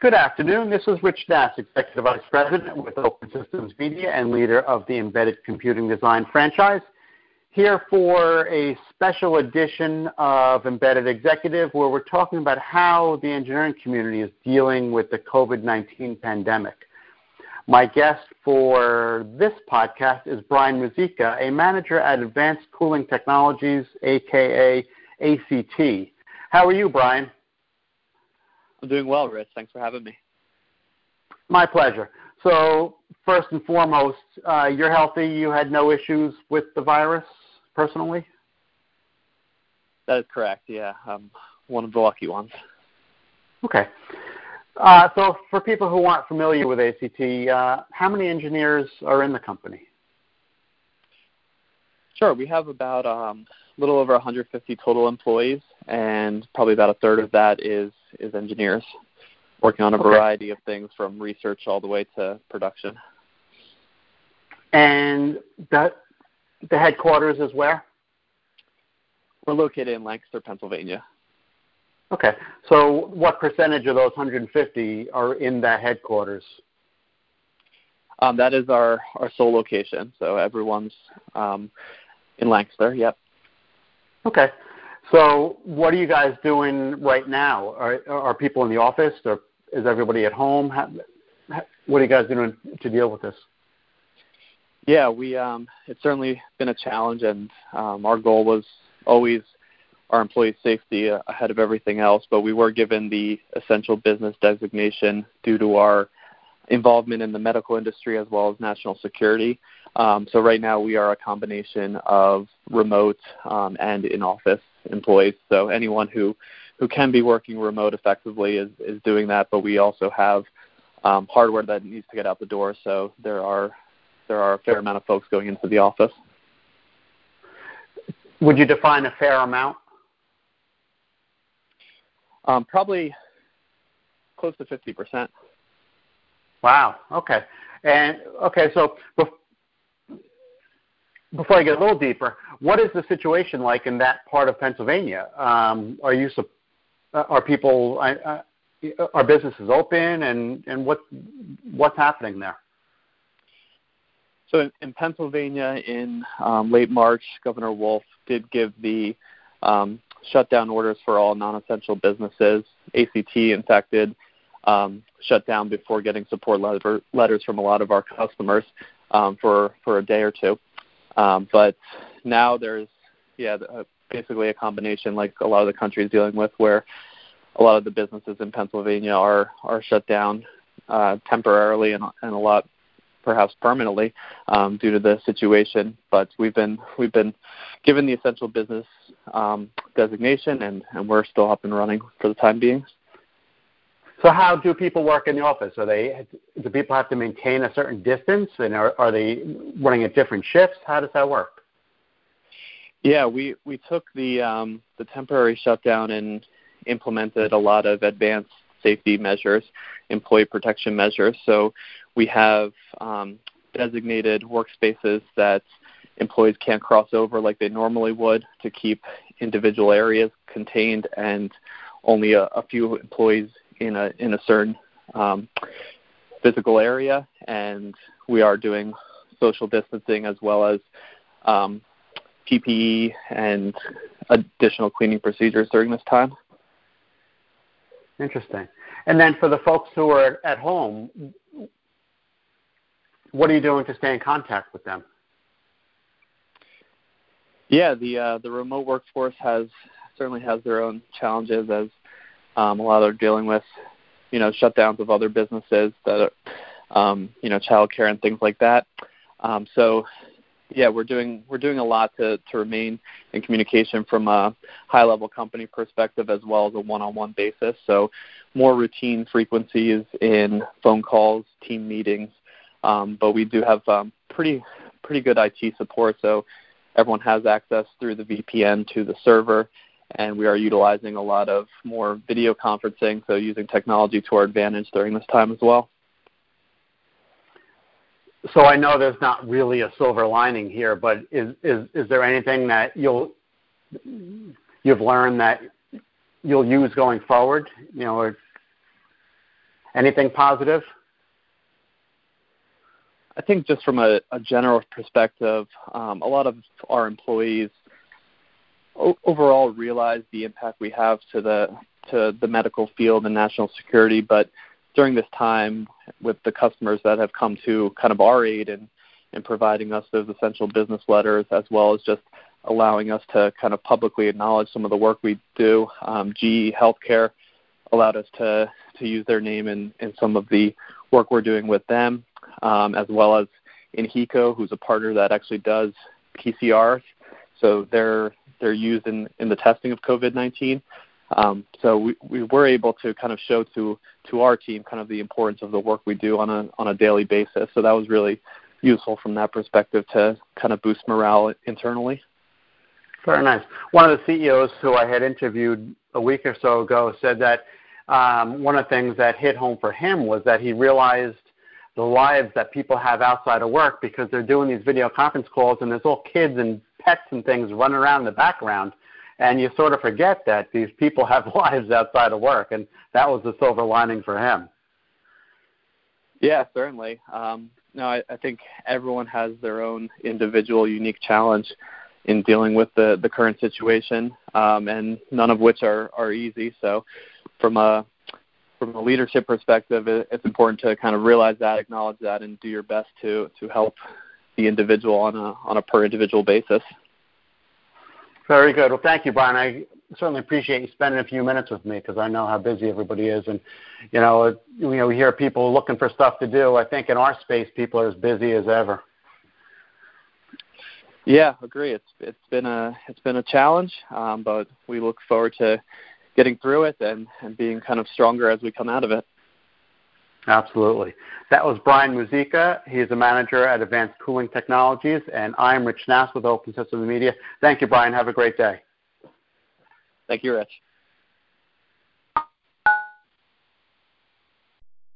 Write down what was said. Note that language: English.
Good afternoon. This is Rich Nass, Executive Vice President with Open Systems Media and leader of the Embedded Computing Design franchise. Here for a special edition of Embedded Executive where we're talking about how the engineering community is dealing with the COVID 19 pandemic. My guest for this podcast is Brian Muzica, a manager at Advanced Cooling Technologies, aka ACT. How are you, Brian? I'm doing well, Rich. Thanks for having me. My pleasure. So, first and foremost, uh, you're healthy. You had no issues with the virus personally? That is correct, yeah. I'm one of the lucky ones. Okay. Uh, so, for people who aren't familiar with ACT, uh, how many engineers are in the company? Sure. We have about um, little over 150 total employees, and probably about a third of that is is engineers working on a okay. variety of things from research all the way to production. And that the headquarters is where? We're located in Lancaster, Pennsylvania. Okay. So, what percentage of those 150 are in that headquarters? Um, that is our, our sole location. So, everyone's um, in Lancaster, yep. Okay. So, what are you guys doing right now? Are, are people in the office, or is everybody at home? How, what are you guys doing to deal with this? Yeah, we um, it's certainly been a challenge, and um, our goal was always our employees' safety ahead of everything else. But we were given the essential business designation due to our involvement in the medical industry as well as national security. Um, so right now we are a combination of remote um, and in-office employees. So anyone who who can be working remote effectively is is doing that. But we also have um, hardware that needs to get out the door. So there are there are a fair amount of folks going into the office. Would you define a fair amount? Um, probably close to fifty percent. Wow. Okay. And okay, so before I get a little deeper, what is the situation like in that part of Pennsylvania? Um, are you uh, are people uh, are businesses open and and what what's happening there? So in, in Pennsylvania, in um, late March, Governor Wolf did give the um, shutdown orders for all non-essential businesses. ACT, in fact, did um, shut down before getting support letter, letters from a lot of our customers um, for for a day or two. Um, but now there's yeah uh, basically a combination like a lot of the country is dealing with where a lot of the businesses in Pennsylvania are are shut down uh, temporarily and, and a lot perhaps permanently um, due to the situation. But we've been we've been given the essential business um, designation, and, and we're still up and running for the time being. So how do people work in the office? Are they do people have to maintain a certain distance, and are, are they running at different shifts? How does that work? Yeah, we we took the um, the temporary shutdown and implemented a lot of advanced safety measures, employee protection measures. So we have um, designated workspaces that employees can't cross over like they normally would to keep individual areas contained and only a, a few employees in a in a certain um, physical area, and we are doing social distancing as well as um, PPE and additional cleaning procedures during this time. Interesting. And then for the folks who are at home, what are you doing to stay in contact with them? Yeah, the uh, the remote workforce has certainly has their own challenges as um, a lot are dealing with, you know, shutdowns of other businesses that, are, um, you know, childcare and things like that. Um, so, yeah, we're doing we're doing a lot to to remain in communication from a high level company perspective as well as a one on one basis. So, more routine frequencies in phone calls, team meetings, um, but we do have um, pretty pretty good IT support. So everyone has access through the VPN to the server and we are utilizing a lot of more video conferencing, so using technology to our advantage during this time as well. So I know there's not really a silver lining here, but is is is there anything that you'll you've learned that you'll use going forward? You know, or Anything positive? I think just from a, a general perspective, um, a lot of our employees overall realize the impact we have to the to the medical field and national security. But during this time, with the customers that have come to kind of our aid in in providing us those essential business letters, as well as just allowing us to kind of publicly acknowledge some of the work we do. Um, GE Healthcare allowed us to to use their name in in some of the work we're doing with them um, as well as Inhico, who's a partner that actually does PCRs. So they're they're used in, in the testing of COVID-19. Um, so we, we were able to kind of show to to our team kind of the importance of the work we do on a on a daily basis. So that was really useful from that perspective to kind of boost morale internally. Very nice. One of the CEOs who I had interviewed a week or so ago said that um, one of the things that hit home for him was that he realized the lives that people have outside of work because they're doing these video conference calls and there's all kids and pets and things running around in the background and you sort of forget that these people have lives outside of work and that was the silver lining for him. Yeah certainly. Um, no I, I think everyone has their own individual unique challenge in dealing with the the current situation um, and none of which are are easy. So from a from a leadership perspective, it's important to kind of realize that, acknowledge that, and do your best to to help the individual on a on a per individual basis. Very good. Well, thank you, Brian. I certainly appreciate you spending a few minutes with me because I know how busy everybody is, and you know, you know, we hear people looking for stuff to do. I think in our space, people are as busy as ever. Yeah, agree. It's it's been a it's been a challenge, um, but we look forward to getting through it and, and being kind of stronger as we come out of it. Absolutely. That was Brian Muzica. He is a manager at Advanced Cooling Technologies, and I'm Rich Nass with Open Systems Media. Thank you, Brian. Have a great day. Thank you, Rich.